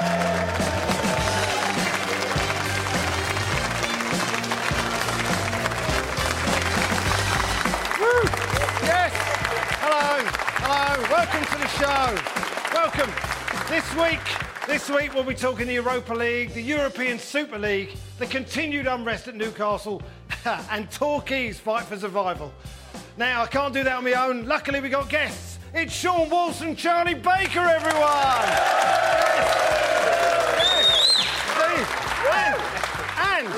Yes. Hello. Hello. Welcome to the show. Welcome. This week, this week we'll be talking the Europa League, the European Super League, the continued unrest at Newcastle, and Torquay's fight for survival. Now I can't do that on my own. Luckily we got guests. It's Seann Walsh, Charlie Baker, everyone. Yes. And,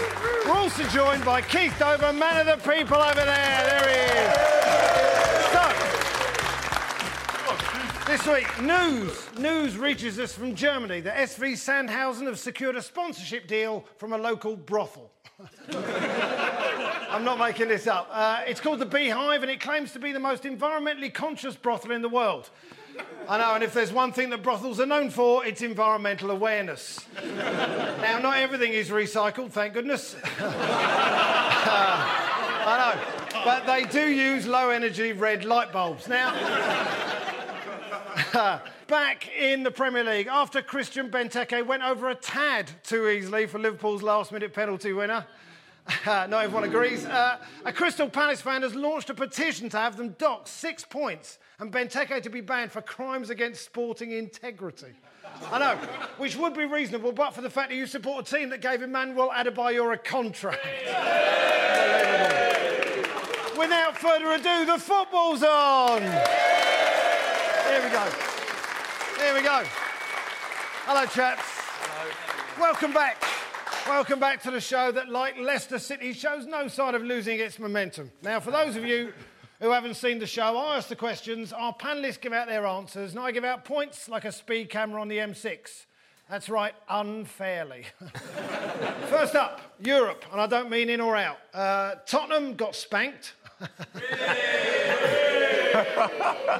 we're also joined by Keith Dover, man of the people over there. There he is. So, this week, news. News reaches us from Germany that SV Sandhausen have secured a sponsorship deal from a local brothel. I'm not making this up. Uh, it's called the Beehive and it claims to be the most environmentally conscious brothel in the world. I know, and if there's one thing that brothels are known for, it's environmental awareness. now, not everything is recycled, thank goodness. I know, but they do use low energy red light bulbs. Now, back in the Premier League, after Christian Benteke went over a tad too easily for Liverpool's last minute penalty winner. Not everyone agrees. Uh, a Crystal Palace fan has launched a petition to have them dock six points and Benteke to be banned for crimes against sporting integrity. I know, which would be reasonable, but for the fact that you support a team that gave Emmanuel Adebayor a contract. Without further ado, the football's on. Here we go. Here we go. Hello, chaps. Welcome back. Welcome back to the show that, like Leicester City, shows no sign of losing its momentum. Now, for those of you who haven't seen the show, I ask the questions, our panellists give out their answers, and I give out points like a speed camera on the M6. That's right, unfairly. First up, Europe, and I don't mean in or out. Uh, Tottenham got spanked.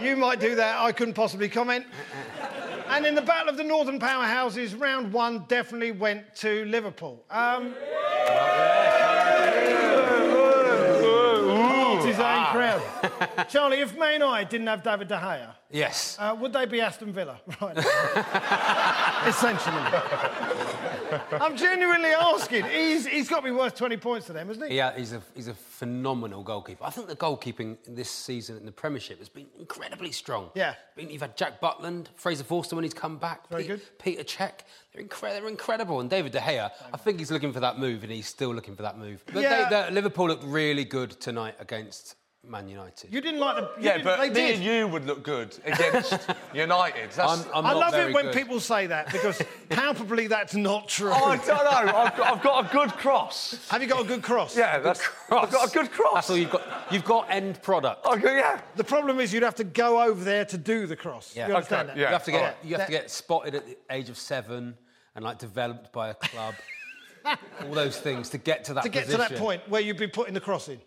you might do that, I couldn't possibly comment. And in the Battle of the Northern Powerhouses, round one definitely went to Liverpool. Um, multi-zone. Charlie, if and I didn't have David De Gea, Yes. uh, would they be Aston Villa? Right. Essentially. I'm genuinely asking. He's, he's got to be worth 20 points to them, hasn't he? Yeah, he's a, he's a phenomenal goalkeeper. I think the goalkeeping this season in the Premiership has been incredibly strong. Yeah. Been- You've had Jack Butland, Fraser Forster when he's come back, Very Pe- good. Peter Cech. They're, incre- they're incredible. And David De Gea, I think he's looking for that move, and he's still looking for that move. But Yeah. they, they, Liverpool looked really good tonight against Man United. You didn't like the. you Yeah, didn't- but they me did. and you would look good against United. That's, I'm, I'm I love it when good. people say that because palpably that's not true. Oh, I don't know. I've got, I've got a good cross. Have you got a good cross? Yeah, that's. Cross. I've got a good cross. That's all you've got. You've got end product. Oh, I go, yeah. The problem is you'd have to go over there to do the cross. Yeah. You understand Okay, that? yeah. You have to get Yeah. you have to get spotted at the age of seven and like developed by a club. all those things to get to that To get position. to that point where you'd be putting the cross in.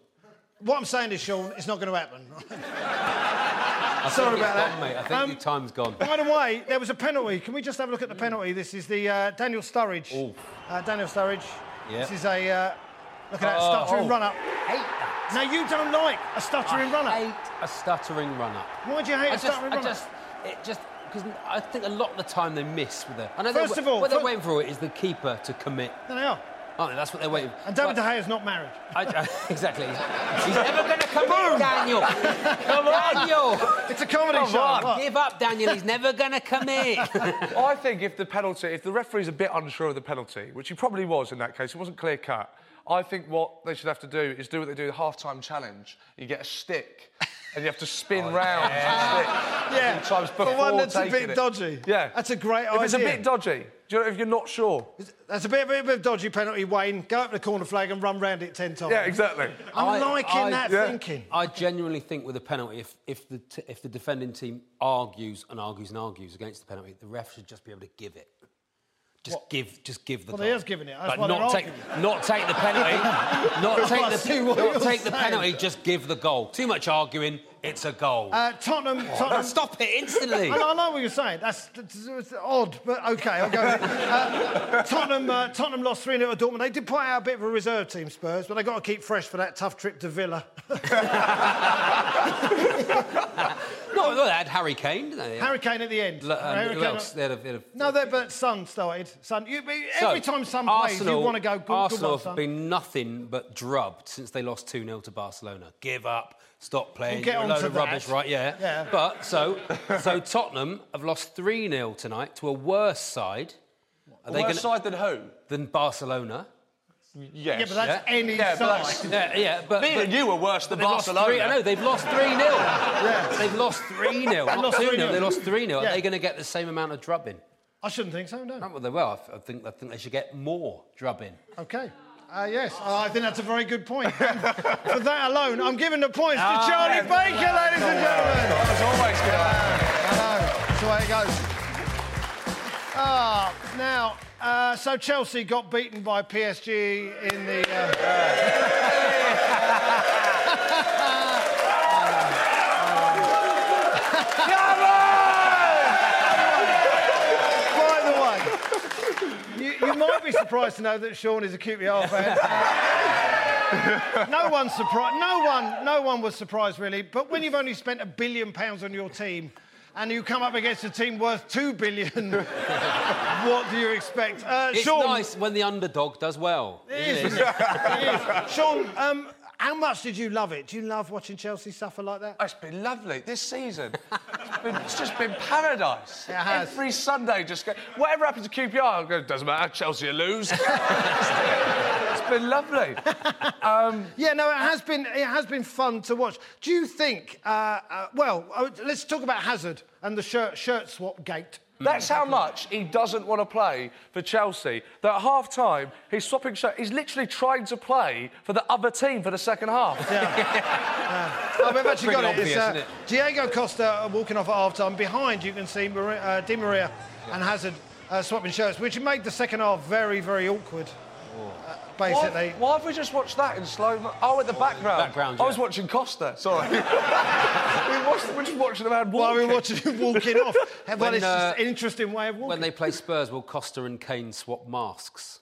What I'm saying is, Seann, it's not going to happen. I Sorry about gone, that. mate. I think Um, your time's gone. By the way, there was a penalty. Can we just have a look at the penalty? This is the uh, Daniel Sturridge. Uh, Daniel Sturridge. Yeah. This is a uh, look at that Oh. stuttering Oh. run up. hate that. Now you don't like a stuttering run up. hate a stuttering run up. Why do you hate I a just, stuttering I run just, it just because I think a lot of the time they miss with it. I First of all, what they're waiting for is the keeper to commit. There they are. Aren't they? That's what they're waiting. And David But- De Gea's not married. I, I, exactly. He's never going to come in, Daniel. Come on, Daniel. It's a comedy Come show. on. What? Give up, Daniel. He's never going to come in. I think if the penalty, if the referee's a bit unsure of the penalty, which he probably was in that case, it wasn't clear cut. I think what they should have to do is do what they do the half-time challenge. You get a stick and you have to spin oh, round the stick Yeah. a few times The before one that's a bit it. dodgy. Yeah, That's a great If it's a bit dodgy, do you know if you're not sure? That's a bit, a bit, a bit of dodgy penalty, Wayne. Go up the corner flag and run round it ten times. Yeah, exactly. I'm I- liking I- that yeah. thinking. I genuinely think with a penalty, if, if, the t- if the defending team argues and argues and argues against the penalty, the ref should just be able to give it. Just give, just give the Well, goal. he has given it. That's but not take, not take the penalty. not take the, not take the penalty. Just give the goal. Too much arguing. It's a goal. Uh, Tottenham. Tottenham Stop it instantly. I know, I know what you're saying. That's, that's, that's odd, but okay, I'll go. Uh, Tottenham, uh, Tottenham lost 3 0 to Dortmund. They did put out a bit of a reserve team, Spurs, but they got to keep fresh for that tough trip to Villa. No, no, they had Harry Kane, didn't they? Harry Kane at the end. L- um, Harry Kane- else? They had a- they had a- No, they, but Son started. Son, you, So, every time Son plays, Arsenal, you want to go good, Arsenal good one, have Son. been nothing but drubbed since they lost 2 0 to Barcelona. Give up, stop playing, We'll get you're a on load to of that. rubbish, right? Yeah. Yeah. But so, so Tottenham have lost 3 0 tonight to a worse side. Are they Worse gonna, side than who? than Barcelona? Yes. Yeah, but that's Yeah. any Yeah, but side. that's- Yeah, yeah, but. Me but and you were worse than they've Barcelona. Three, I know, they've lost 3 0. Yeah. They've lost 3 0. Not lost 2 3-0. they lost 3 0. Yeah. Are they going to get the same amount of drubbing? I shouldn't think so, no. Not well, they will. I think, I think they should get more drubbing. Okay. Uh, yes, uh, I think that's a very good point. For that alone, I'm giving the points to Ah, Charlie yeah. Baker, ladies and gentlemen. That was always going to happen. I know, that's the way it goes. Ah, now, uh, so Chelsea got beaten by PSG in the. Uh... By the way, you, might be surprised to know that Seann is a QPR fan. No one's surprised. No one, no one was surprised really. But when you've only spent a billion pounds on your team, and you come up against a team worth two billion, what do you expect? Uh, It's Seann, nice when the underdog does well. it is, isn't it? It is. Seann, um, how much did you love it? Do you love watching Chelsea suffer like that? It's been lovely this season. It's, been, it's just been paradise. It has. Every Sunday, just go. Whatever happens to QPR, I go. Doesn't matter. Chelsea will lose. it's been lovely. Yeah, no, it has been. It has been fun to watch. Do you think? Uh, uh, well, uh, let's talk about Hazard and the shirt shirt swap gate. That's how much he doesn't want to play for Chelsea. That at half time, he's swapping shirts. He's literally trying to play for the other team for the second half. Oh, we've actually got it. It's obvious, uh, isn't Diego Costa uh, walking off at half time. Behind, you can see Maria, uh, Di Maria and Hazard uh, swapping shirts, which made the second half very, very awkward. Uh, basically. Why, why have we just watched that in slow mo? Oh, in the background. Background, I was watching Costa. Sorry. we watched, we're just watching a man While walking. we were watching him walking off. well, When, it's uh, just an interesting way of walking. When they play Spurs, will Costa and Kane swap masks?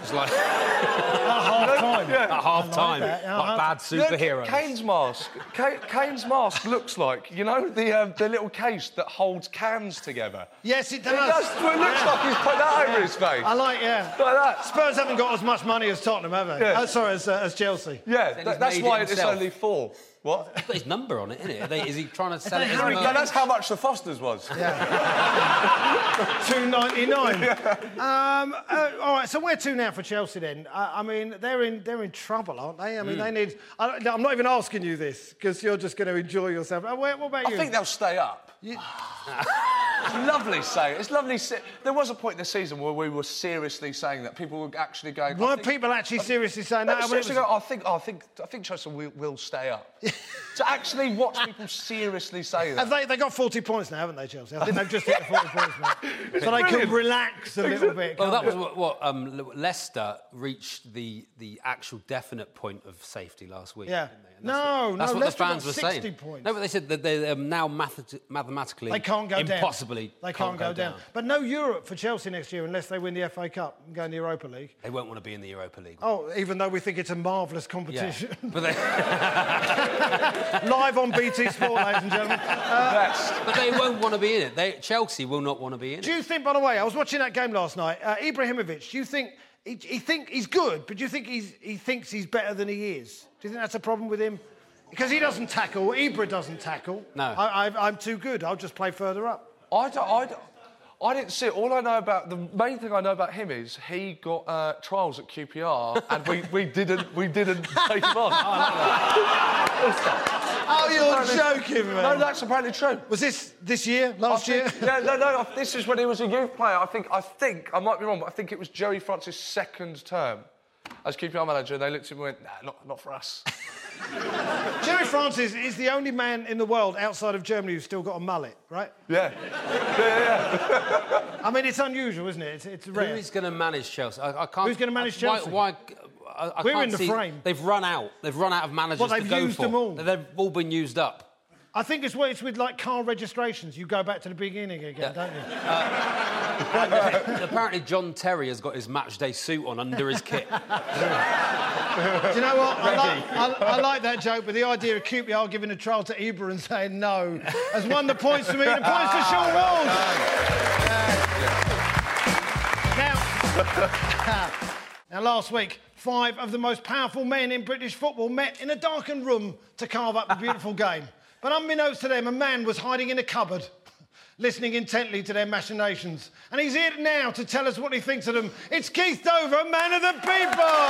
It's like At half time. at half time, that, yeah, like bad You know. Kane's mask. Ka- Kane's mask looks like you know the um, the little case that holds cans together. Yes, it It does. does. It looks like he's put that over his face. I like, yeah. Like that. Spurs haven't got as much money as Tottenham, have they? Yeah. Uh, sorry, as, uh, as Chelsea. Yeah, Then that- that's made why it it's only four. What? He's got his number on it, isn't it? They, is he trying to sell it Harry? No, that's how much the Fosters was. Yeah. Two ninety nine. um, uh, all right, so where to now for Chelsea then? Uh, I mean, they're in they're in trouble, aren't they? I mean, they need. I, I'm not even asking you this because you're just going to enjoy yourself. Uh, where, what about I you? I think they'll stay up. it's lovely saying. It's lovely. Se- there was a point in the season where we were seriously saying that people were actually going. I Why think- people actually seriously saying that? I seriously was- go, I think, I think, I think Chelsea will, will stay up. to actually watch people seriously say that. Have they, they got 40 points now, haven't they, Chelsea? I think they've just hit the 40 points now. So they can relax a little bit. Well, can't that was what, what um, Leicester reached the, the actual definite point of safety last week. Yeah. didn't they? And No, that's what, that's no, what Leicester the fans got were saying. points. No, but they said that they're um, now math- mathematically They can't go down. Impossibly They can't, go, down. But no Europe for Chelsea next year unless they win the FA Cup and go in the Europa League. They won't want to be in the Europa League. Oh, even though we think it's a marvellous yeah. competition. but, they, Live on BT Sport, ladies and gentlemen. Best. but they won't want to be in it. They, Chelsea will not want to be in it. Do you think, by the way, I was watching that game last night. Uh, Ibrahimovic, do you think he, he think he's good, but do you think he's, he thinks he's better than he is? Do you think that's a problem with him? Because he doesn't tackle. Ibra doesn't tackle. No. I, I, I'm too good. I'll just play further up. I, don't, I, don't- I didn't see it. All I know about the main thing I know about him is he got uh, trials at QPR and we, we didn't we didn't take him on. Oh, you're joking, man. No, that's apparently true. Was this this year? Last I year? think- yeah, no, no. This is when he was a youth player. I think, I think, I might be wrong, but I think it was Gerry Francis' second term as QPR manager. And they looked at him and went, "Nah, not, not for us." Gerry Francis is the only man in the world outside of Germany who's still got a mullet, right? yeah, yeah, yeah. I mean, it's unusual, isn't it? It's, it's rare. is going to manage Chelsea? I, I can't. Who's gonna manage Chelsea? Why? I, I We're can't in the see- frame. They've run out. They've run out of managers Well, to they've go used for. them all. They've all been used up. I think it's what it's with like car registrations. You go back to the beginning again, don't you? Uh, apparently, John Terry has got his match day suit on under his kit. Do you know what? I like, I, I like that joke, but the idea of QPR giving a trial to Ibra and saying no has won the points to me. The points to Seann Walsh. Now, now, last week, five of the most powerful men in British football met in a darkened room to carve up the beautiful game. But unbeknownst to them, a man was hiding in a cupboard, listening intently to their machinations. And he's here now to tell us what he thinks of them. It's Keith Dover, man of the people. All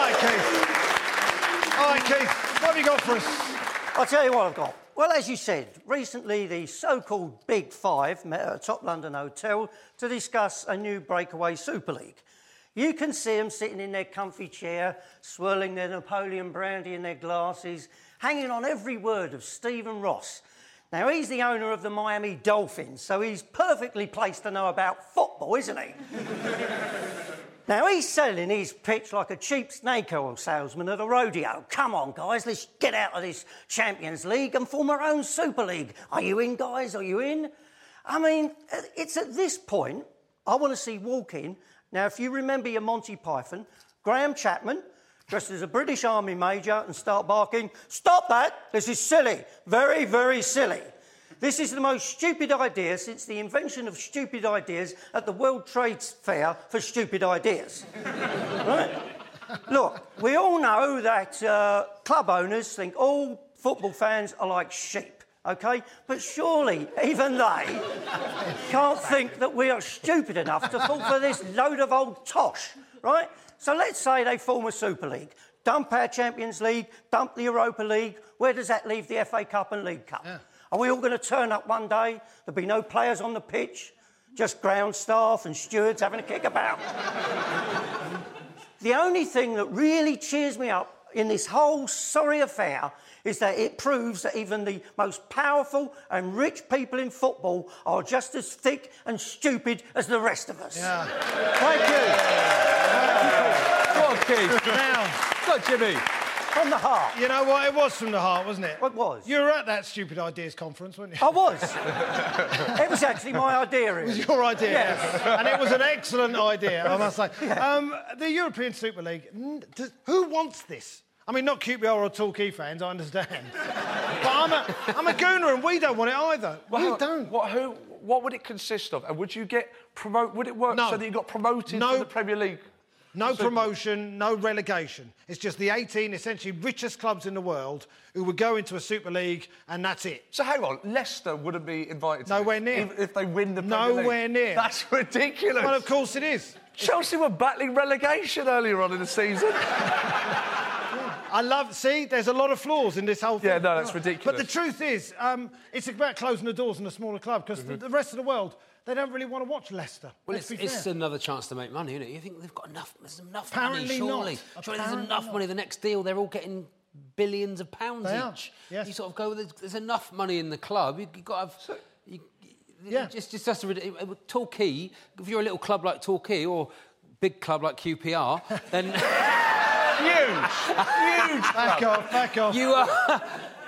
right, Keith. All right, Keith. What have you got for us? I'll tell you what I've got. Well, as you said, recently the so called Big Five met at a top London hotel to discuss a new breakaway Super League. You can see them sitting in their comfy chair, swirling their Napoleon brandy in their glasses, hanging on every word of Stephen Ross. Now, he's the owner of the Miami Dolphins, so he's perfectly placed to know about football, isn't he? Now he's selling his pitch like a cheap snake oil salesman at a rodeo. Come on, guys, let's get out of this Champions League and form our own Super League. Are you in, guys? Are you in? I mean, it's at this point I want to see walk in. Now, if you remember your Monty Python, Graham Chapman dressed as a British Army major and start barking, Stop that! This is silly. Very, very silly. This is the most stupid idea since the invention of stupid ideas at the World Trade Fair for stupid ideas. right? Look, we all know that uh, club owners think all football fans are like sheep, okay? But surely even they can't think that we are stupid enough to fall for this load of old tosh, right? So let's say they form a Super League. Dump our Champions League, dump the Europa League. Where does that leave the FA Cup and League Cup? Are we all going to turn up one day? There'll be no players on the pitch, just ground staff and stewards having a kick about. the only thing that really cheers me up in this whole sorry affair is that it proves that even the most powerful and rich people in football are just as thick and stupid as the rest of us. Thank you. Keith. Now, Go, Jimmy. From the heart. you know what? It was from the heart, wasn't it? It was. You were at that stupid ideas conference, weren't you? I was. it was actually my idea. It was Your idea, Yes. and it was an excellent idea, I must say. Um, the European Super League, does, who wants this? I mean, not QPR or Torquay fans, I understand. but I'm a, I'm a gooner and we don't want it either. we Well, don't. What, who, what would it consist of? And would you get promote? Would it work No. so that you got promoted No. from the Premier League? No promotion, no relegation. It's just the 18 essentially richest clubs in the world who would go into a Super League and that's it. So hang on, Leicester wouldn't be invited. to Nowhere near. If, if they win the Premier League. Nowhere near. That's ridiculous. Well, of course it is. Chelsea were battling relegation earlier on in the season. I love. See, there's a lot of flaws in this whole thing. Yeah, no, that's ridiculous. But the truth is, um, it's about closing the doors in a smaller club because the, the rest of the world they don't really want to watch Leicester. Well, it's, it's another chance to make money, isn't it? You think they've got enough? There's enough Apparently money, surely. not. Surely there's enough not. money. The next deal, they're all getting billions of pounds They are, each. yes. You sort of go, there's, there's enough money in the club. You, you've got to have. You, Yeah. Just, just, just a, Torquay, if you're a little club like Torquay or big club like QPR, then huge, huge. Back off, back off. you, uh,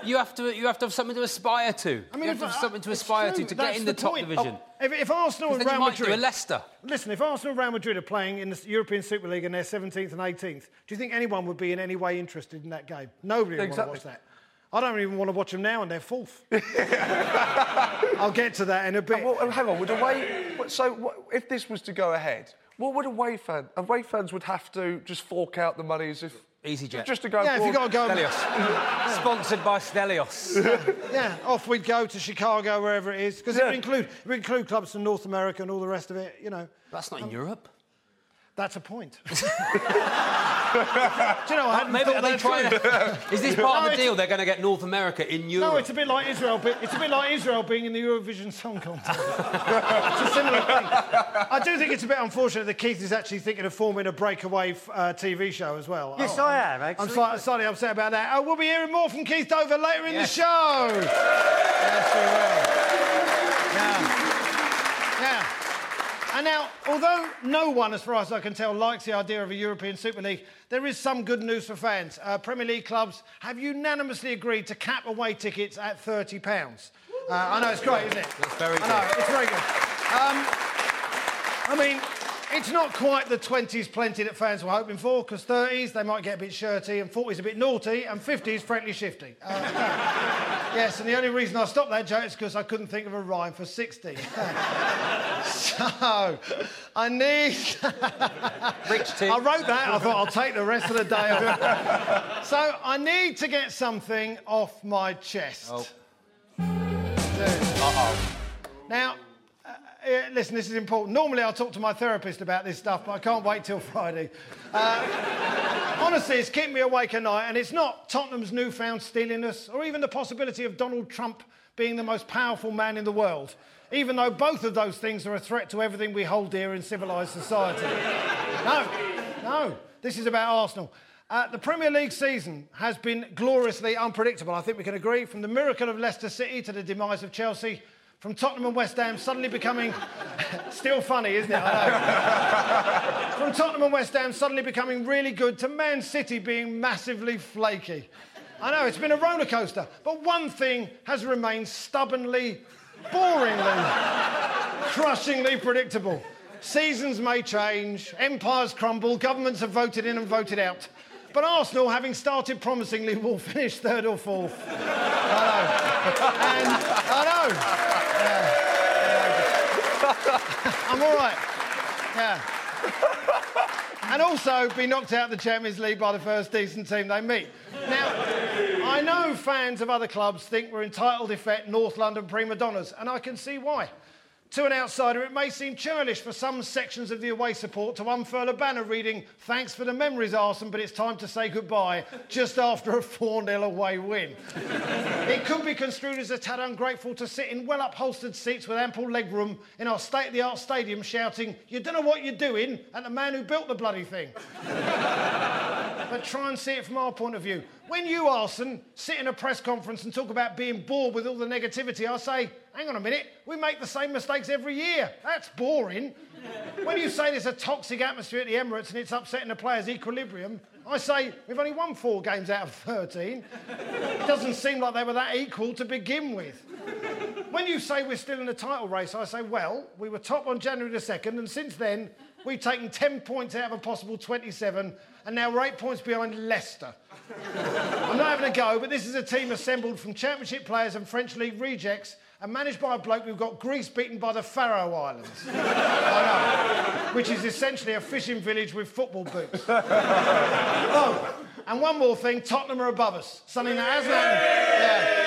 you, have to, you have to have something to aspire to. I mean, you have to have I- something to aspire true, to to that's get in the, top point. division. Oh, if, if Arsenal and then Real Madrid, do a Leicester. listen, if Arsenal and Real Madrid are playing in the European Super League and they're 17th and 18th, do you think anyone would be in any way interested in that game? Nobody would Exactly. want to watch that. I don't even want to watch them now, and they're fourth. I'll get to that in a bit. Well, hang on, would away. what- So, what, if this was to go ahead, what would a away fans? Away fans would have to just fork out the money as if EasyJet. just to go. yeah, if you got to go, Stelios. Sponsored by Stelios. yeah, off we'd go to Chicago, wherever it is, because it Yeah. would include it would include clubs from North America and all the rest of it. You know, That's not in um, Europe. that's a point. Do you know? I hadn't Maybe thought are they that trying Is this part No, of the it's- deal? They're going to get North America in Europe. No, it's a bit like Israel. Be- it's a bit like Israel being in the Eurovision Song Contest. it's a similar thing. I do think it's a bit unfortunate that Keith is actually thinking of forming a breakaway uh, TV show as well. Yes, Oh, I am, I'm actually. sli- slightly upset about that. Oh, we'll be hearing more from Keith Dover later in the show. yes, we will. Yeah. Yeah. And now, although no one, as far as I can tell, likes the idea of a European Super League, there is some good news for fans. Uh, Premier League clubs have unanimously agreed to cap away tickets at £30. Uh, I know, it's great, isn't it? That's very I know, it's very good. Um, I mean, it's not quite the 20s plenty that fans were hoping for, because 30s, they might get a bit shirty, and 40s a bit naughty, and 50s frankly shifty. Uh, yes, and the only reason I stopped that joke is because I couldn't think of a rhyme for 60. so, I need... Rich T. I wrote that, I thought I'll take the rest of the day off. so, I need to get something off my chest. Oh. Now, listen, this is important. Normally, I'll talk to my therapist about this stuff, but I can't wait till Friday. Uh, honestly, it's keeping me awake at night, and it's not Tottenham's newfound steeliness or even the possibility of Donald Trump being the most powerful man in the world, even though both of those things are a threat to everything we hold dear in civilised society. No, no, this is about Arsenal. Uh, the Premier League season has been gloriously unpredictable. I think we can agree. From the miracle of Leicester City to the demise of Chelsea, from Tottenham and West Ham suddenly becoming. Still funny, isn't it? I know. from Tottenham and West Ham suddenly becoming really good to Man City being massively flaky. I know, it's been a roller coaster. But one thing has remained stubbornly, boringly, crushingly predictable. Seasons may change, empires crumble, governments have voted in and voted out. But Arsenal, having started promisingly, will finish third or fourth. I know. And I know. I'm all right. Yeah. And also be knocked out of the Champions League by the first decent team they meet. Now, I know fans of other clubs think we're entitled effect North London prima donnas, and I can see why. To an outsider, it may seem churlish for some sections of the away support to unfurl a banner reading, Thanks for the memories, Arsenal, but it's time to say goodbye, just after a 4 0 away win. it could be construed as a tad ungrateful to sit in well upholstered seats with ample leg room in our state of the art stadium shouting, You don't know what you're doing, at the man who built the bloody thing. but try and see it from our point of view. When you, Arsène, sit in a press conference and talk about being bored with all the negativity, I say, hang on a minute, we make the same mistakes every year. That's boring. when you say there's a toxic atmosphere at the Emirates and it's upsetting the players' equilibrium, I say, we've only won four games out of 13. it doesn't seem like they were that equal to begin with. When you say we're still in the title race, I say, well, we were top on January the 2nd, and since then, we've taken 10 points out of a possible 27, and now we're eight points behind Leicester. I'm not having a go, but this is a team assembled from Championship players and French League rejects, and managed by a bloke who got Greece beaten by the Faroe Islands. I know. Which is essentially a fishing village with football boots. oh, and one more thing Tottenham are above us. Something that hasn't happened. Yeah.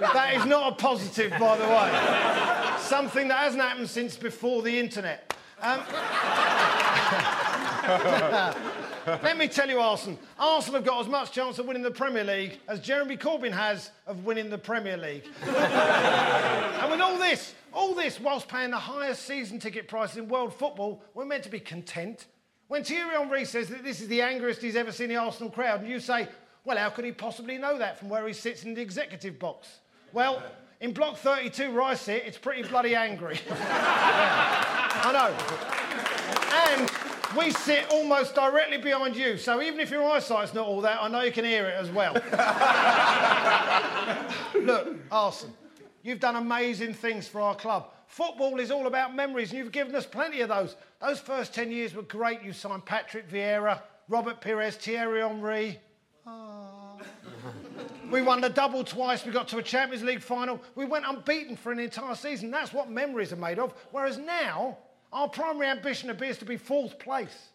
Yeah. That is not a positive, by the way. Something that hasn't happened since before the internet. Um, let me tell you, Arsenal. Arsenal have got as much chance of winning the Premier League as Jeremy Corbyn has of winning the Premier League. and with all this, all this, whilst paying the highest season ticket prices in world football, we're meant to be content. When Thierry Henry says that this is the angriest he's ever seen the Arsenal crowd, and you say, well, how could he possibly know that from where he sits in the executive box? Well, in block 32 where I sit, it's pretty bloody angry. I know. And we sit almost directly behind you, so even if your eyesight's not all that, I know you can hear it as well. Look, Arsène, you've done amazing things for our club. Football is all about memories, and you've given us plenty of those. Those first 10 years were great. You signed Patrick Vieira, Robert Pires, Thierry Henry. Oh. We won the double twice. We got to a Champions League final. We went unbeaten for an entire season. That's what memories are made of. Whereas now, our primary ambition appears to be fourth place,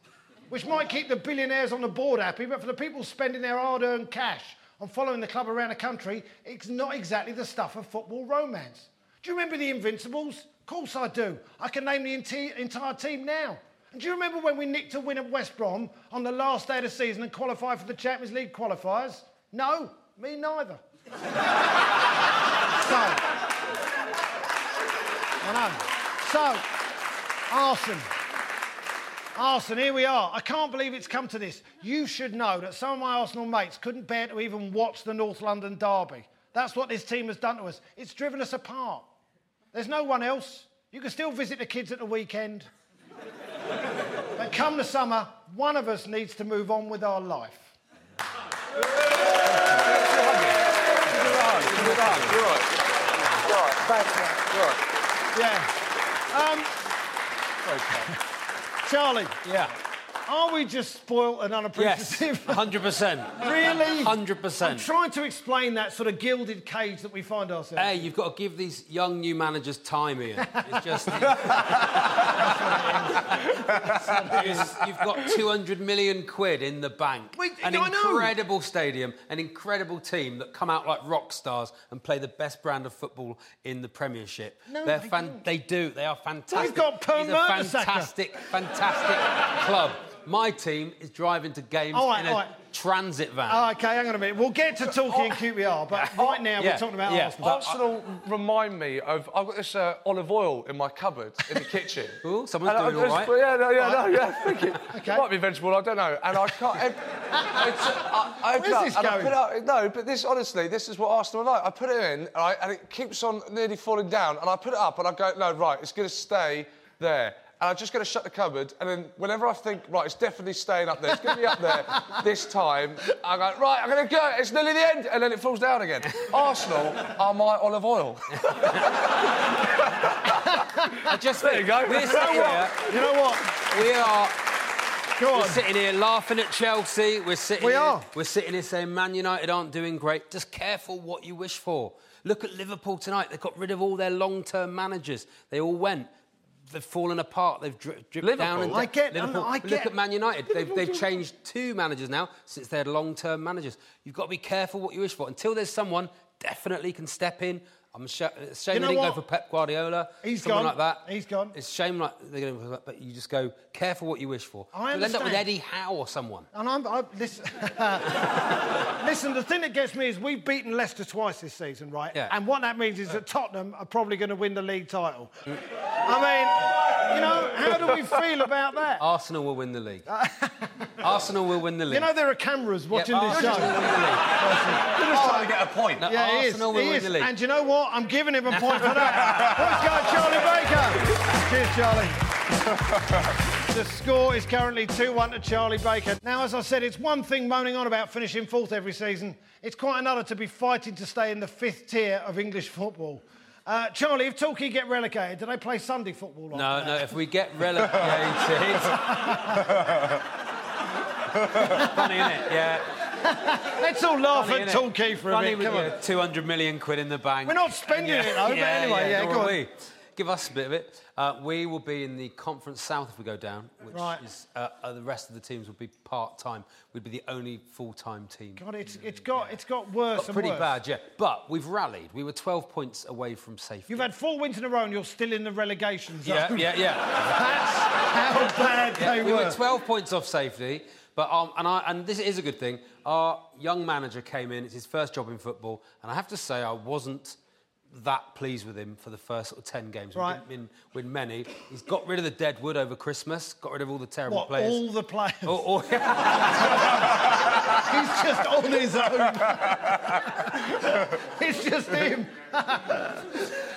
which might keep the billionaires on the board happy, but for the people spending their hard earned cash on following the club around the country, it's not exactly the stuff of football romance. Do you remember the Invincibles? Of course I do. I can name the entire team now. And do you remember when we nicked a win at West Brom on the last day of the season and qualified for the Champions League qualifiers? No, me neither. so, I know. So, Arsène. Arsène, here we are. I can't believe it's come to this. You should know that some of my Arsenal mates couldn't bear to even watch the North London derby. That's what this team has done to us. It's driven us apart. There's no one else. You can still visit the kids at the weekend. but come the summer, one of us needs to move on with our life. You're right. You're right. Yeah. Um, Okay. Charlie. Yeah. Are we just spoilt and unappreciative? Yes, 100%. really? 100%. I'm trying to explain that sort of gilded cage that we find ourselves in. Hey, you've got to give these young new managers time, Ian. It's just... you've got 200 million quid in the bank. Wait, an incredible stadium, an incredible team that come out like rock stars and play the best brand of football in the Premiership. No, They're they fan- don't. They do. They are fantastic. They've got Per a fantastic, fantastic club. My team is driving to games right, in a right. Transit van. Oh, okay, hang on a minute. We'll get to talking QPR, but right now Yeah, we're talking about yeah. Arsenal. Arsenal remind me of. I've got this uh, olive oil in my cupboard in the kitchen. Ooh, someone's And doing all it's- Yeah, no, yeah, no, yeah. Thank you. Okay. It might be vegetable. I don't know. And I can't. It, it's, I, I Where's up this and I going? put it up, no, but this honestly, this is what Arsenal are like. I put it in, right, and it keeps on nearly falling down, and I put it up, and I go, no, right, it's going to stay there. And I'm just going to shut the cupboard, and then whenever I think, right, it's definitely staying up there, it's going to be up there this time, I go, right, I'm going to go, it's nearly the end, and then it falls down again. Arsenal are my olive oil. I just There you go. We're sitting here. You know what? We are. Go We're sitting here laughing at Chelsea. We're sitting. We here, are. We're sitting here saying Man United aren't doing great. Just careful what you wish for. Look at Liverpool tonight. They got rid of all their long-term managers. They all went. They've fallen apart. They've dri- dripped down. And Liverpool? I get- Liverpool. I Look at Man United. They've, they've changed two managers now since they had long-term managers. You've got to be careful what you wish for. Until there's someone definitely can step in. I'm sh- it's a shame You they know didn't what? go for Pep Guardiola. He's someone gone. like that. He's gone. It's a shame like they're going to, but you just go careful what you wish for. I You'll end up with. Eddie Howe or someone. And I'm, I, listen, listen, the thing that gets me is we've beaten Leicester twice this season, right? Yeah. And what that means is that Tottenham are probably going to win the league title. Mm. I mean, you know, how do we feel about that? Arsenal will win the league. Arsenal will win the league. You know, there are cameras watching Yep, this Arsenal show. will win the league. You're just trying to get a point. No, Yeah, he is. Arsenal will he win is. the league. And you know what? I'm giving him a point for that. Let's go, Charlie Baker. Cheers, Charlie. The score is currently 2 1 to Charlie Baker. Now, as I said, it's one thing moaning on about finishing fourth every season, it's quite another to be fighting to stay in the fifth tier of English football. Uh, Charlie, if Torquay get relegated, do they play Sunday football? Like No, that? no, if we get relegated. Funny, isn't it? Yeah. Let's all laugh Funny, at? Torquay for a Funny bit. with Come on. 200 million quid in the bank. We're not spending And it, though, but anyway, yeah, nor go on. we. Give us a bit of it. Uh, we will be in the Conference South if we go down, which Right. is uh, uh, the rest of the teams will be part time. We'd be the only full time team. God, it's, it's got it's got worse Got and pretty worse. bad, yeah. But we've rallied. We were 12 points away from safety. You've had four wins in a row and you're still in the relegation zone. yeah, yeah, yeah. That's how bad Yeah, they we were. We were 12 points off safety, but um, and I and this is a good thing. Our young manager came in; it's his first job in football, and I have to say I wasn't that pleased with him for the first sort of 10 games. Right. We didn't win, win many. He's got rid of the dead wood over Christmas, got rid of all the terrible what, players. all the players? He's just on his own. it's just him.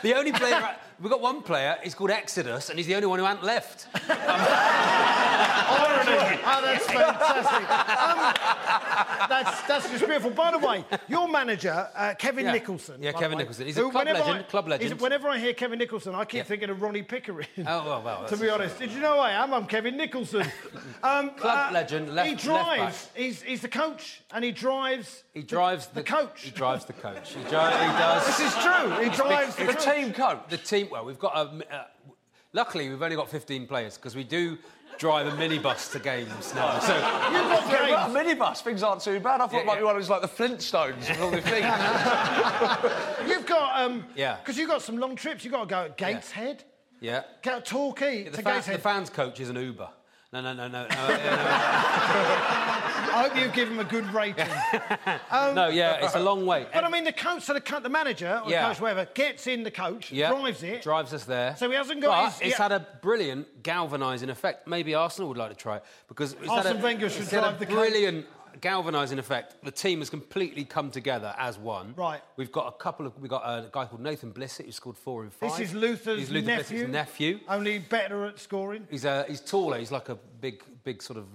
the only player we've got one player. He's called Exodus, and he's the only one who hasn't left. Irony. Oh, that's fantastic. Um, that's, that's just beautiful. By the way, your manager, uh, Kevin Yeah. Nicholson. Yeah, Kevin way, Nicholson. He's a club legend, club legend. Whenever I hear Kevin Nicholson, I keep Yeah. thinking of Ronnie Pickering. Oh well, well. to be honest, did you know I am? I'm Kevin Nicholson. Um, Club legend, left- He drives. He's, he's the coach, and he drives. He drives the, coach. He drives the coach. He, dri- he does. This is true. He drives the, The team coach. The team, well, we've got a. Uh, luckily, we've only got 15 players because we do drive a minibus to games now. So, You've got games. but a minibus, things aren't too bad. I thought Yeah, it might yeah. be one of those like the Flintstones with all the things. You've got um. Yeah. Because you've got some long trips. You've got to go at Gateshead. yeah. Go to Torquay The, to fan, Gateshead. the fans' coach is an Uber. No, no, no, no. No, I hope you give him a good rating. no, um, no yeah, it's a long way. But I mean, the coach, so the, co- the manager or Yeah. the coach, whatever, gets in the coach, yeah, drives it. drives us there. So he hasn't got But his- it's yeah. had a brilliant galvanising effect. Maybe Arsenal would like to try it because it's had a, Wenger should drive a the coach. Galvanising effect. The team has completely come together as one. Right. We've got a couple of. We've got a guy called Nathan Blissett who scored four in five. This is Luther's He's Luther nephew. Blissett's nephew. Only better at scoring. He's uh, he's taller. He's like a big, big sort of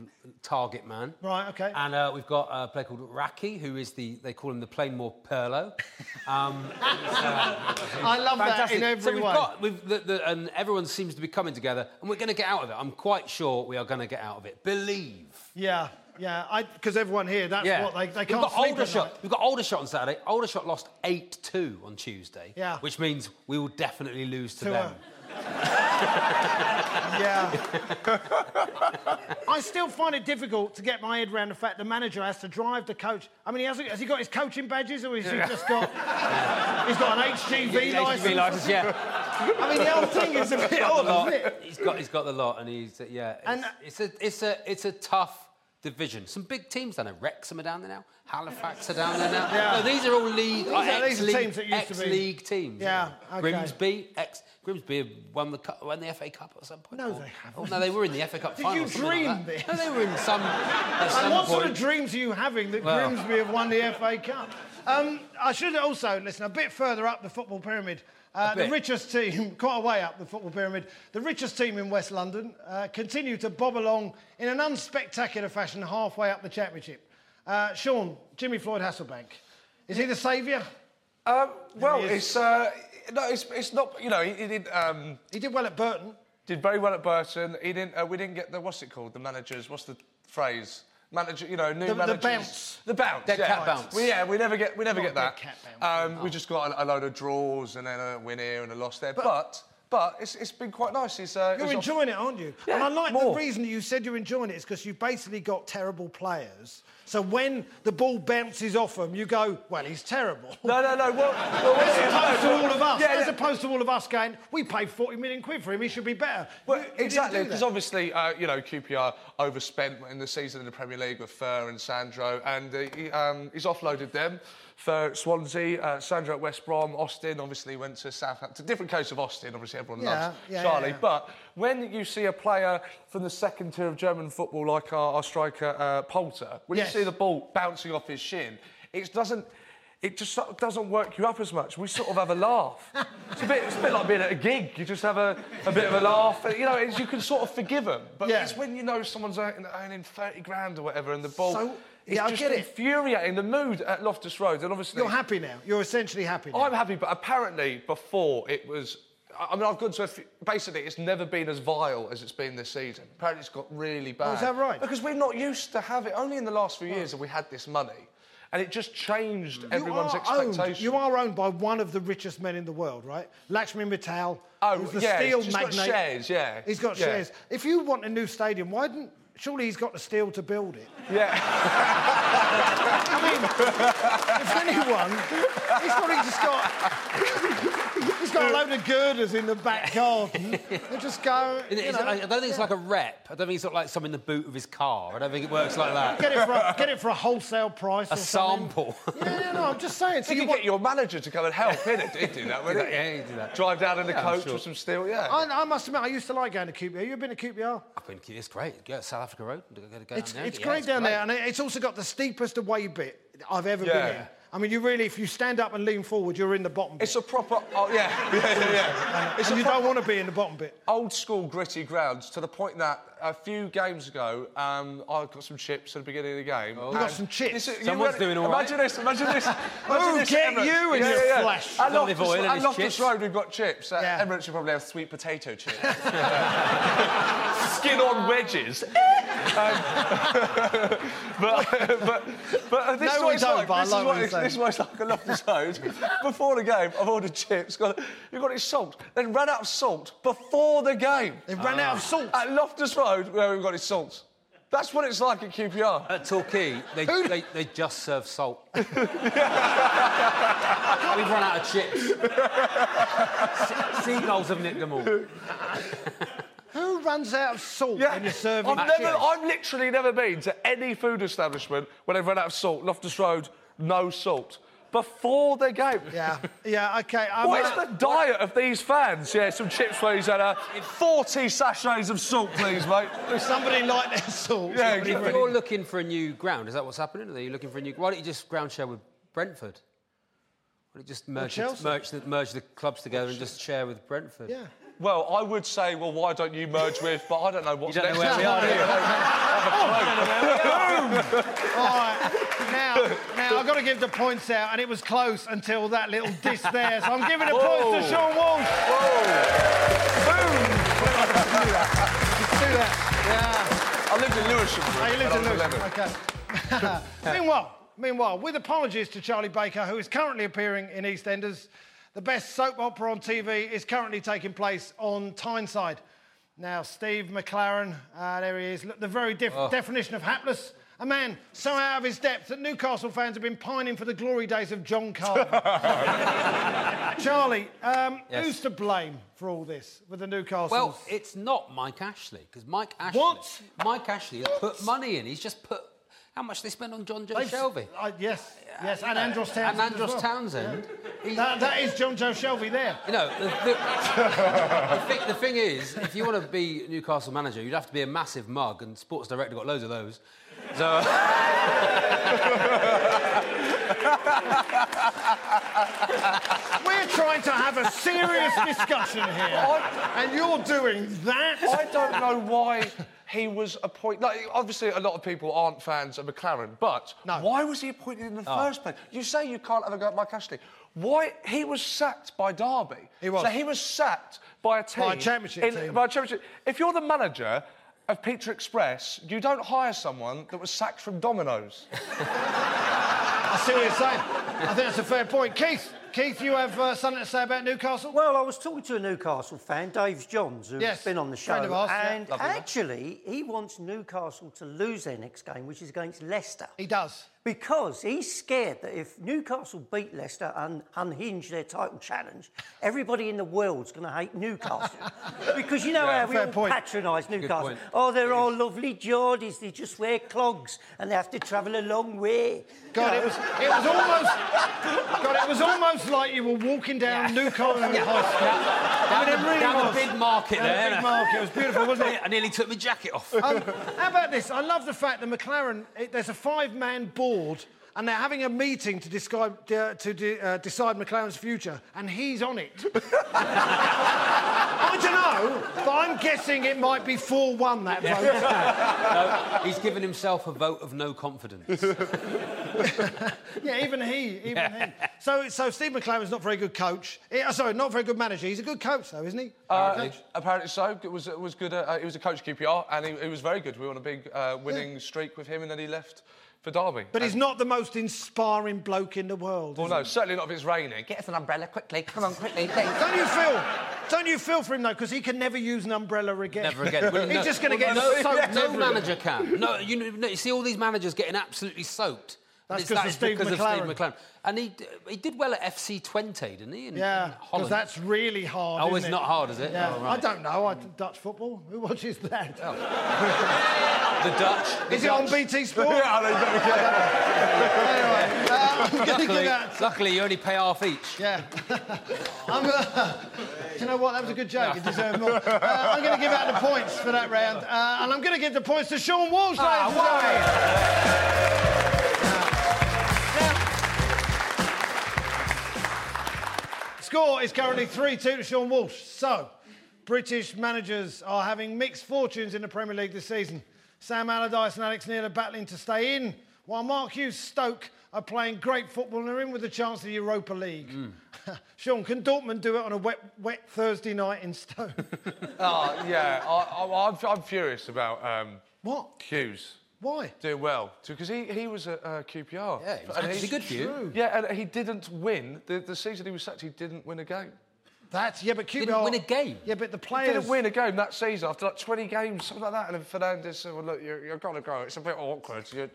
target man. Right, okay. And uh, we've got a player called Raki, who is the they call him the Plainmoor Pirlo. Um, I love that in every so we've way. got we've, the, the, and everyone seems to be coming together, and we're going to get out of it. I'm quite sure we are going to get out of it. Believe. Yeah, yeah. Because everyone here, that's Yeah. what they, they we've can't got sleep older at shot. night. We've got Aldershot on Saturday. Aldershot lost eight two on Tuesday. Yeah. Which means we will definitely lose to them. Yeah. I still find it difficult to get my head around the fact the manager has to drive the coach. I mean, he hasn't, has he got his coaching badges or has he just got... He's got an HGV licence. HGV license, yeah. I mean, the whole thing is a bit odd, isn't it? He's got he's got the lot, and he's uh, yeah. It's, And- it's a it's a it's a tough division. Some big teams down there. Wrexham are down there now. Halifax are down there now. Yeah. No, these are all league. are- these are teams that used to be- ex-league teams. Yeah, okay. Grimsby, ex Grimsby have won the cup, won the FA Cup at some point. No, Or- they Oh, no, they were in the FA Cup Did final. you or something like dream this? No, they were in some. At And some what sort of dreams are you having that Well- Grimsby have won the FA Cup? Um, I should also listen a bit further up the football pyramid. Uh, the richest team, quite a way up the football pyramid, the richest team in West London uh, continue to bob along in an unspectacular fashion halfway up the championship. Uh, Seann, Jimmy Floyd Hasselbaink, is he the saviour? Um, well, He it's uh, no, it's, it's not. You know, he, he did um, He did well at Burton. did very well at Burton. He didn't. Uh, we didn't get the what's it called? The managers. What's the phrase? Manager. You know, new The- the bounce. The bounce. Dead yeah. cat bounce. We, yeah, we never get. We never Not get that. cat bounce. Um, We just got a, a load of draws and then a win here and a loss there. But but, it's, it's been quite nice. It's, uh, You're it's off- enjoying it, aren't you? Yeah, and I like more. the reason you said you're enjoying it is because you've basically got terrible players. So when the ball bounces off them, you go, well, he's terrible. No, no, no. Well, well As opposed to all of us, Yeah, as yeah. opposed to all of us going, we paid 40 million quid for him, he should be better. Well, You- you exactly, because obviously, uh, you know, QPR overspent in the season in the Premier League with Fer and Sandro, and uh, he, um, he's offloaded them. At Swansea, uh, Sandro at West Brom, Austin obviously went to Southampton. Different case of Austin, obviously everyone Yeah, loves yeah, Charlie. yeah. But when you see a player from the second tier of German football like our, our striker uh, Polter, when Yes. you see the ball bouncing off his shin, it doesn't. It just sort of doesn't work you up as much. We sort of have a laugh. It's a bit, it's a bit like being at a gig. You just have a, a bit of a laugh. You know, you can sort of forgive them. But Yeah. it's when you know someone's earning, earning 30 grand or whatever and the ball. So- it's yeah, I just get it. infuriating. The mood at Loftus Road, and obviously. You're happy now. You're essentially happy now. I'm happy, but apparently before it was. I mean, I've gone to a few, basically, it's never been as vile as it's been this season. Apparently, it's got really bad. Oh, is that right? Because we're not used to have it. Only in the last few years oh. have we had this money, and it just changed everyone's you are expectations. You are owned by one of the richest men in the world, right? Lakshmi Mittal. Oh, who's the yeah, steel he's just got magnate. shares, yeah. He's got Yeah. shares. If you want a new stadium, why didn't? Surely he's got the steel to build it. Yeah. I mean, if anyone, he's probably just got. Got a load of girders in the back garden. They just go. You know, I don't think it's like a rep. I don't think it's got like some in the boot of his car. I don't think it works like that. Get it for a, get it for a wholesale price. A or something. sample. Yeah, yeah, no, I'm just saying. So you you want, get your manager to come and help, innit? He'd do that, wouldn't he? Yeah, he'd do that. Drive down in the Yeah, coach sure. with some steel, yeah. I, I must admit, I used to like going to QPR. You've been to QPR? I've been, it's great. Go to South Africa Road. Go, go, go It's, down there. it's Yeah, great down great. there, and it's also got the steepest away bit I've ever been Yeah. in. I mean, you really, if you stand up and lean forward, you're in the bottom bit. It's a proper, oh, yeah, yeah, yeah, yeah. It's and a you proper don't want to be in the bottom bit. old school gritty grounds to the point that a few games ago, um, I got some chips at the beginning of the game. You got some chips? This Someone's ready- doing all right. Imagine this, imagine this. Imagine Oh, this, get Emirates. you in yeah, your yeah, yeah. flesh. At Olive Loftus, oil in at his Loftus. Road, we've got chips. At Yeah. Emirates, you probably have sweet potato chips. Skin on wedges. Um, but, but, but this No, is what we it's don't, like. but I This like what what it's, this is what it's like at Loftus Road. Before the game, I've ordered chips. Got, you've got it salt. Then ran out of salt before the game. They ran out of salt. At Loftus Road, where we've got his salt. That's what it's like at QPR. At Torquay, they, they, they just serve salt. We've run out of chips. Se- Seagulls have nicked them all. Who runs out of salt Yeah. when you're serving I've, never. I've literally never been to any food establishment where they've run out of salt. Loftus Road, no salt. Before the game. Yeah, yeah, okay. I'm What is the diet of these fans? Yeah, some chips, please, and uh, 40 sachets of salt, please, mate. Somebody like their salt. Yeah, Somebody If you're looking for a new ground, is that what's happening? Are you looking for a new... Why don't you just ground share with Brentford? Why don't you just merge, the, merge, the, merge the clubs together and just share with Brentford? Yeah. Well, I would say, well, why don't you merge with, but I don't know what's You don't know where we are, do? All right. Now, now I've got to give the points out, and it was close until that little diss there. So I'm giving the points to Seann Walsh. Whoa! Boom. Do that. I lived in Lewisham. Yeah. Oh, you lived in when I was Luton. 11. Okay. meanwhile, meanwhile, with apologies to Charlie Baker, who is currently appearing in EastEnders, the best soap opera on TV is currently taking place on Tyneside. Now, Steve McClaren, uh, there he is. Look, the very def- definition of hapless. A man so out of his depth that Newcastle fans have been pining for the glory days of John Carver. Charlie, um, Yes. who's to blame for all this with the Newcastle? Well, it's not Mike Ashley, because Mike Ashley... What? Mike Ashley has put money in. He's just put... How much they spend on Jonjo They've- Shelvey? Uh, yes, yes, and Andros Townsend. And as Andros well. Townsend. He- That, that is Jonjo Shelvey there. You know, the, the, the, thing, the thing is, if you want to be Newcastle manager, you'd have to be a massive mug, and Sports Direct got loads of those. So, We're trying to have a serious discussion here, and you're doing that. I don't know why he was appointed. Like, obviously, a lot of people aren't fans of McClaren, but No. why was he appointed in the Oh. first place? You say you can't have a go at Mike Ashley. Why he was sacked by Derby? He was. So he was sacked by a team. By a championship in- team. By a championship. If you're the manager of Pizza Express, you don't hire someone that was sacked from Domino's. I see what you're saying. I think that's a fair point. Keith, Keith, you have uh, something to say about Newcastle? Well, I was talking to a Newcastle fan, Dave Johns, who's Yes, been on the show, friend of ours, and Lovely man. actually, he wants Newcastle to lose their next game, which is against Leicester. He does. Because he's scared that if Newcastle beat Leicester and unhinge their title challenge, everybody in the world's going to hate Newcastle. because you know how we all point. patronise Newcastle. Oh, they're all lovely Geordies, they just wear clogs and they have to travel a long way. God, it was, it was almost, God, it was almost like you were walking down Newcastle High Street. down, it the, really down was. the big market Down the there. big market. It was beautiful, wasn't it? I nearly took my jacket off. Um, how about this? I love the fact that McClaren, it, there's a five man board and they're having a meeting to, describe, uh, to de- uh, decide McClaren's future, and he's on it. I don't know, but I'm guessing it might be 4 1 that vote. No, he's given himself a vote of no confidence. yeah, even he, even he. So, so Steve McClaren's not very good coach. Eh, uh, sorry, not very good manager. He's a good coach, though, isn't he? Uh, apparently so. It was, it was good. Uh, he was a coach at QPR, and he, he was very good. We were on a big uh, winning streak with him, and then he left for Derby. But he's not the most inspiring bloke in the world. Well, no, he? certainly not if it's raining. Get us an umbrella quickly. Come on, quickly. please. Don't you feel? Don't you feel for him though? Because he can never use an umbrella again. Never again. Well, He's no- just going to well, get no, soaked. no everywhere. manager can. No, you, no, you see all these managers getting absolutely soaked. That's that of Steve because McClaren. of Steve McClaren. And he, he did well at FC Twente, didn't he? In, Yeah, because that's really hard. Oh, isn't it's it? not hard, is it? Yeah, Oh, right. I don't know. I, Dutch football. Who watches that? The Dutch. the Is it on BT Sport? Yeah, I know, exactly. anyway, uh, I'm going to give Luckily, luckily, you only pay half each. Yeah. I'm gonna, do you know what? That was a good joke. It deserved more. Uh, I'm going to give out the points for that round. Uh, and I'm going to give the points to Seann Walsh, Ah, Score is currently 3 2 to Seann Walsh. So, British managers are having mixed fortunes in the Premier League this season. Sam Allardyce and Alex Neil are battling to stay in, while Mark Hughes Stoke are playing great football and are in with a chance of the Europa League. Seann, can Dortmund do it on a wet, wet Thursday night in Stoke? Oh, yeah, I, I, I'm, I'm furious about um, what? Hughes Why? doing well because he, he was at uh, QPR. Yeah, it was And actually he's- good for you. Yeah, and he didn't win the, the season he was sacked. He didn't win a game. That's yeah, but QPR Didn't win a game? Yeah, but the He players didn't win a game that season after like 20 games, something like that. And then Fernandes said, "Well, look, you're, you've got to go. It's a bit awkward. You,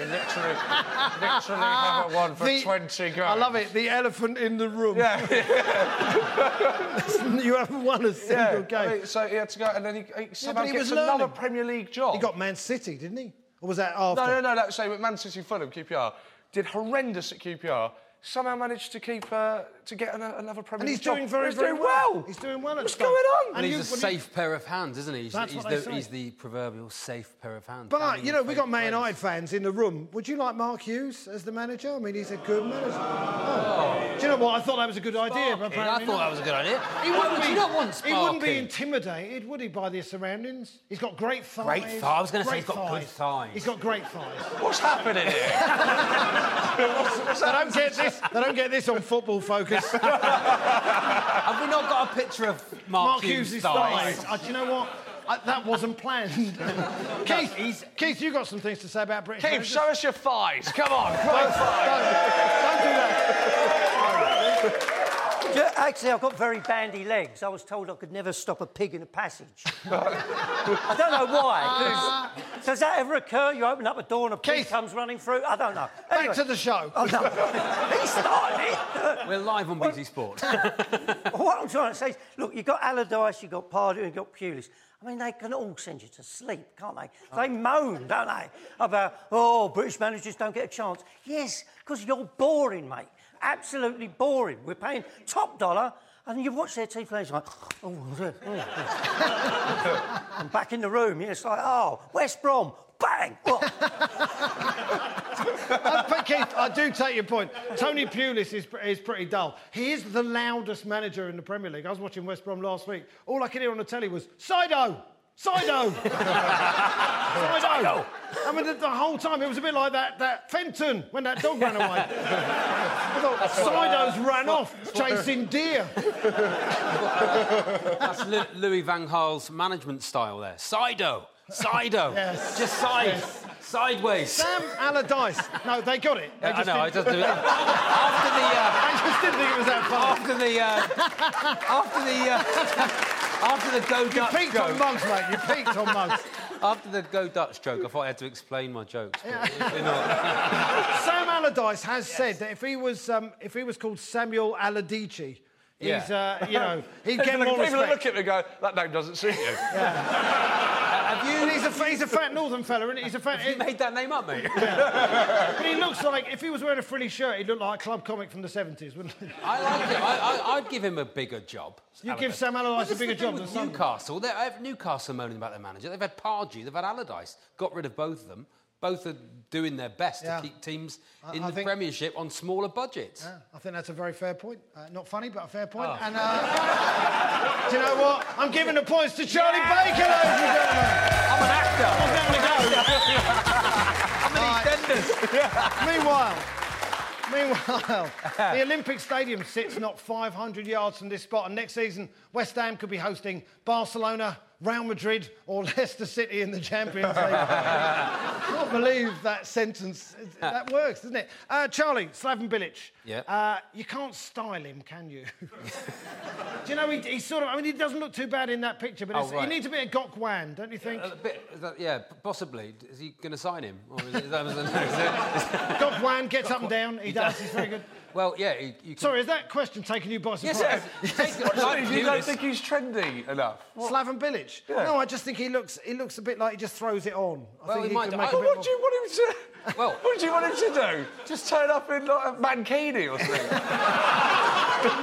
you literally, literally haven't won for The- 20 games." I love it. The elephant in the room. Yeah, you haven't won a single yeah. game. I mean, so he had to go, and then he, he somehow he gets was another learning. Premier League job. He got Man City, didn't he? Or was that after? No, no, no. That's say with Man City, Fulham, QPR did horrendous at QPR. Somehow managed to keep uh, to get an, another Premier And he's League job. doing very, he's very doing well. He's doing well. What's going on? And he's you- a when you- safe pair of hands, isn't he? He's, That's he's, what they the, say. he's the proverbial safe pair of hands. But you know, a we got fake Man praise. United fans in the room. Would you like Mark Hughes as the manager? I mean, he's a good manager. Oh. Do you know what? I thought that was a good idea. But Yeah, I thought not. that was a good idea. He wouldn't be, not want He wouldn't be intimidated, would he, by the surroundings? He's got great thighs. Great thighs. I was gonna say he's got good thighs. He's got great thighs. What's happening here? I don't get this. They don't get this on Football Focus. Have we not got a picture of Mark, Mark Hughes' Hughes' thighs? thighs. Uh, do you know what? I, that wasn't planned. Keith, he's- Keith, you got some things to say about British Keith, managers? show us your thighs. Come on. Don't, don't, don't do that. Yeah, Actually, I've got very bandy legs. I was told I could never stop a pig in a passage. I don't know why. 'cause- Does that ever occur? You open up a door and a pig Keith. comes running through? I don't know. Back to the show. Oh, no. he started it. We're live on BT Sport. what I'm trying to say is, look, you've got Allardyce, you've got Pardew, you've got Pulis. I mean, they can all send you to sleep, can't they? They oh. moan, don't they, about, oh, British managers don't get a chance. Yes, because you're boring, mate. Absolutely boring. We're paying top dollar, and you watch their team play, it's like, oh, oh. I'm back in the room, yeah, it's like, oh, West Brom, bang! Uh, but Keith, I do take your point. Tony Pulis is, is pretty dull. He is the loudest manager in the Premier League. I was watching West Brom last week. All I could hear on the telly was Saido, Saido, Saido. I mean, the, the whole time it was a bit like that, that Fenton when that dog ran away. I thought Saido's ran off chasing deer. That's Lu- Louis Van Gaal's management style there. Sido. Sido. Yes. Just side. Yes. Sideways. Sam Allardyce. No, they got it. They I know, I didn't- just do it. After the... Uh, I just didn't think it was that far. after the... Uh, after the... After the Go You Dutch peaked on mugs, mate. You peaked on mugs. After the Go Dutch joke, I thought I had to explain my jokes. but you're. Sam Allardyce has said that if he was um, if he was called Samuel Allardyce, he's Yeah. uh, you know he'd get People, more people look at me and go, that name doesn't suit you. Have you? He's a he's a fat northern fella, isn't he? He's a fat. You made that name up, mate. but he looks like if he was wearing a frilly shirt, he'd look like a club comic from the seventies, wouldn't he? I like it. I, I, I'd give him a bigger job. You give Sam Allardyce a bigger job than. Newcastle. Newcastle moaning about their manager. They've had Pardew, they've had Allardyce. Got rid of both of them. Both are doing their best Yeah. to keep teams in I the think- Premiership on smaller budgets. Yeah, I think that's a very fair point. Uh, not funny, but a fair point. Oh. And uh, do you know what? I'm giving the points to Charlie Baker, ladies and gentlemen. I'm an actor. I'm I'm an EastEnders. Meanwhile, meanwhile, the Olympic Stadium sits not 500 yards from this spot, and next season West Ham could be hosting Barcelona, Real Madrid, or Leicester City in the Champions League. I can't believe that sentence. That works, doesn't it? Uh, Charlie, Slaven Bilic. Yeah. Uh, you can't style him, can you? Do you know he, he's sort of? I mean, he doesn't look too bad in that picture, but Oh, it's, he right. needs a bit of Gok Wan, don't you think? A bit, that- yeah, possibly. Is he going to sign him? Or is it, is that, is it- Gok Wan gets up and down. He does. He's very good. Well, yeah. You, you can, Sorry, is that question taking you by surprise? Yes, take it. Sorry, Like you don't think he's trendy enough? Slaven Bilic. No, I just think he looks he looks a bit like he just throws it on. I Well, think he he, might can make I- a bit What more... do you want him to? Well- what do you want him to do? Just turn up in like a mankini or something?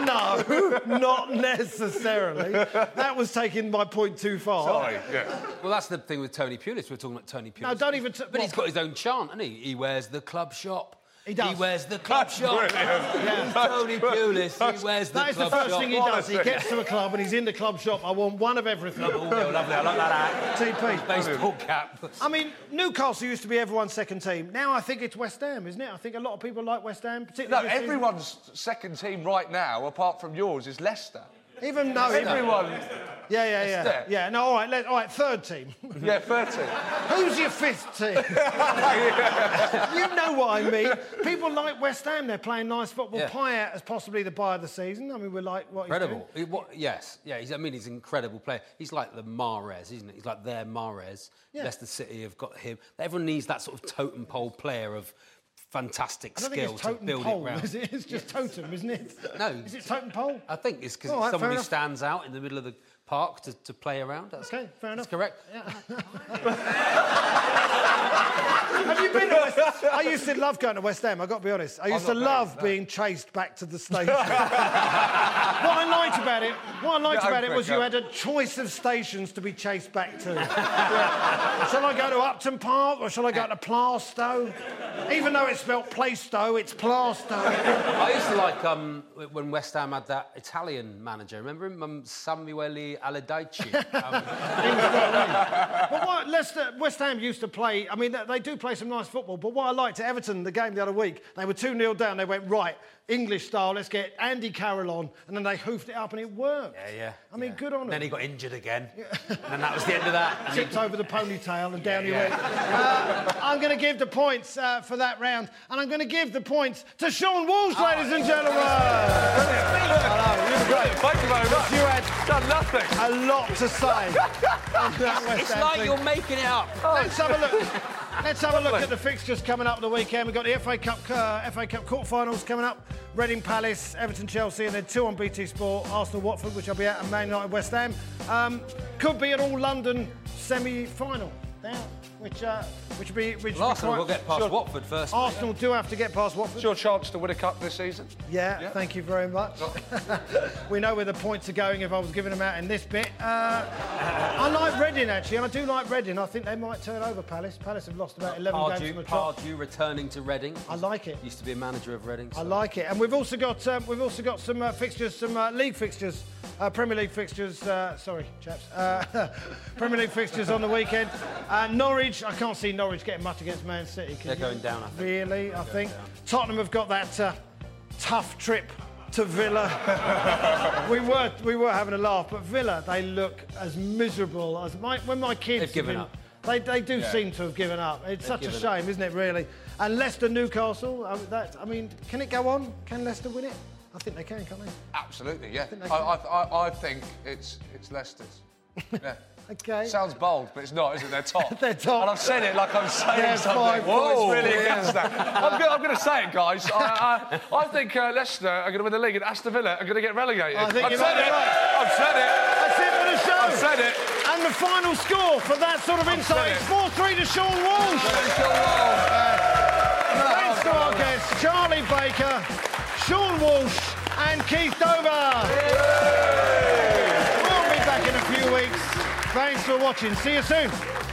No, not necessarily. That was taking my point too far. Sorry, yeah. Well, that's the thing with Tony Pulis. We're talking about Tony Pulis. No, don't even t- but he's got his own chant, hasn't he? He wears the club shop. He does. He wears the club shop. brilliant. Tony Pulis. He wears the club shop. That is the first shop. thing he does. He gets to a club and he's in the club shop. I want one of everything. Oh, lovely. I like that. TP. Baseball cap. I mean, Newcastle used to be everyone's second team. Now I think it's West Ham, isn't it? I think a lot of people like West Ham, No, particularly. this season. everyone's second team right now, apart from yours, is Leicester. Even no, even- Everyone, Yeah, yeah, yeah. there. Yeah, no, all right, let, all right, third team. yeah, 30. Who's your fifth team? you know what I mean. People like West Ham, they're playing nice football. Yeah. Payet as possibly the buy of the season. I mean, we're like, what he's doing. Incredible. He- what, yes, yeah. He's, I mean, he's an incredible player. He's like the Mahrez, isn't he? He's like their Mahrez. Yeah. Leicester City have got him. Everyone needs that sort of totem pole player of fantastic skill to build pole, it round. is it? It's just totem, isn't it? No. Is it totem pole? I think it's because All right, someone who stands out in the middle of the park to, to play around. That's, Okay, fair enough. that's correct. Have you been to West I used to love going to West Ham, I've got to be honest. I used to not love no. being chased back to the station. what I liked about it, what I liked Yeah, about it was you had a choice of stations to be chased back to. shall I go to Upton Park or shall I go to Plaistow? Even though it's spelt Plaistow, it's Plaistow. I used to like um, when West Ham had that Italian manager. Remember him, um, Samuele Aledaici? Um, But what Leicester, West Ham used to play, I mean, they- they do play some nice football, but what I liked at Everton, the game the other week, they were 2 0 down. They went, right, English style, let's get Andy Carroll on. And then they hoofed it up and it worked. yeah, yeah. I mean, yeah. good on And then he got injured again. and then that was the end of that. Tipped over the ponytail and down he went. Uh, I'm going to give the points uh, for that round, and I'm going to give the points to Seann Walsh, ladies and gentlemen. Hello, you were great. Thank you very much. You had Done nothing. a lot to say. on that West It's Ham like you're making it up. Let's have a look. Let's have a look at the fixtures coming up the weekend. We've got the FA Cup uh, FA Cup quarterfinals coming up. Reading Palace, Everton Chelsea, and then two on BT Sport, Arsenal Watford, which I'll be at, and Man United West Ham. Um, could be an all London semi final now, which uh, which would be which Well, would be Arsenal quite- will get past Sure. Watford first. Arsenal do have to get past Watford. It's your chance to win a cup this season. Yeah, Yeah. thank you very much. we know where the points are going if I was giving them out in this bit. Uh, I like Reading actually, and I do like Reading. I think they might turn over Palace. Palace have lost about 11 games from Pardew, the top. Pardew returning to Reading. I like it. Used to be a manager of Reading. I like it, and we've also got um, we've also got some uh, fixtures, some uh, league fixtures, uh, Premier League fixtures. Uh, sorry, chaps, uh, Premier League fixtures on the weekend. Uh, Norwich, I can't see Norwich getting much against Man City. can They're you? going down, I think. Really, I think Tottenham have got that uh, tough trip to Villa. we were we were having a laugh, but Villa they look as miserable as my when my kids. They've given been- up. They, they do seem to have given up. It's such a given shame, isn't it, really? And Leicester, Newcastle, I mean, that, I mean, can it go on? Can Leicester win it? I think they can, can't they? Absolutely, yeah. they I, I, I, I think it's it's Leicester's. Yeah. Okay. Sounds bold, but it's not, is it? They're top. They're top. And I've said it like I'm saying Yeah, something. five Whoa, it's really against that. I'm, go- I'm going to say it, guys. I, I, I think uh, Leicester are going to win the league and Aston Villa are going to get relegated. I think I've said it. right. I've said it. That's it for the show. I've said it. And the final score for that sort of insight is 4-3 to Seann Walsh. Thanks to our guests, Charlie Baker, Seann Walsh and Keith Dover. We'll Thanks for watching. See you soon.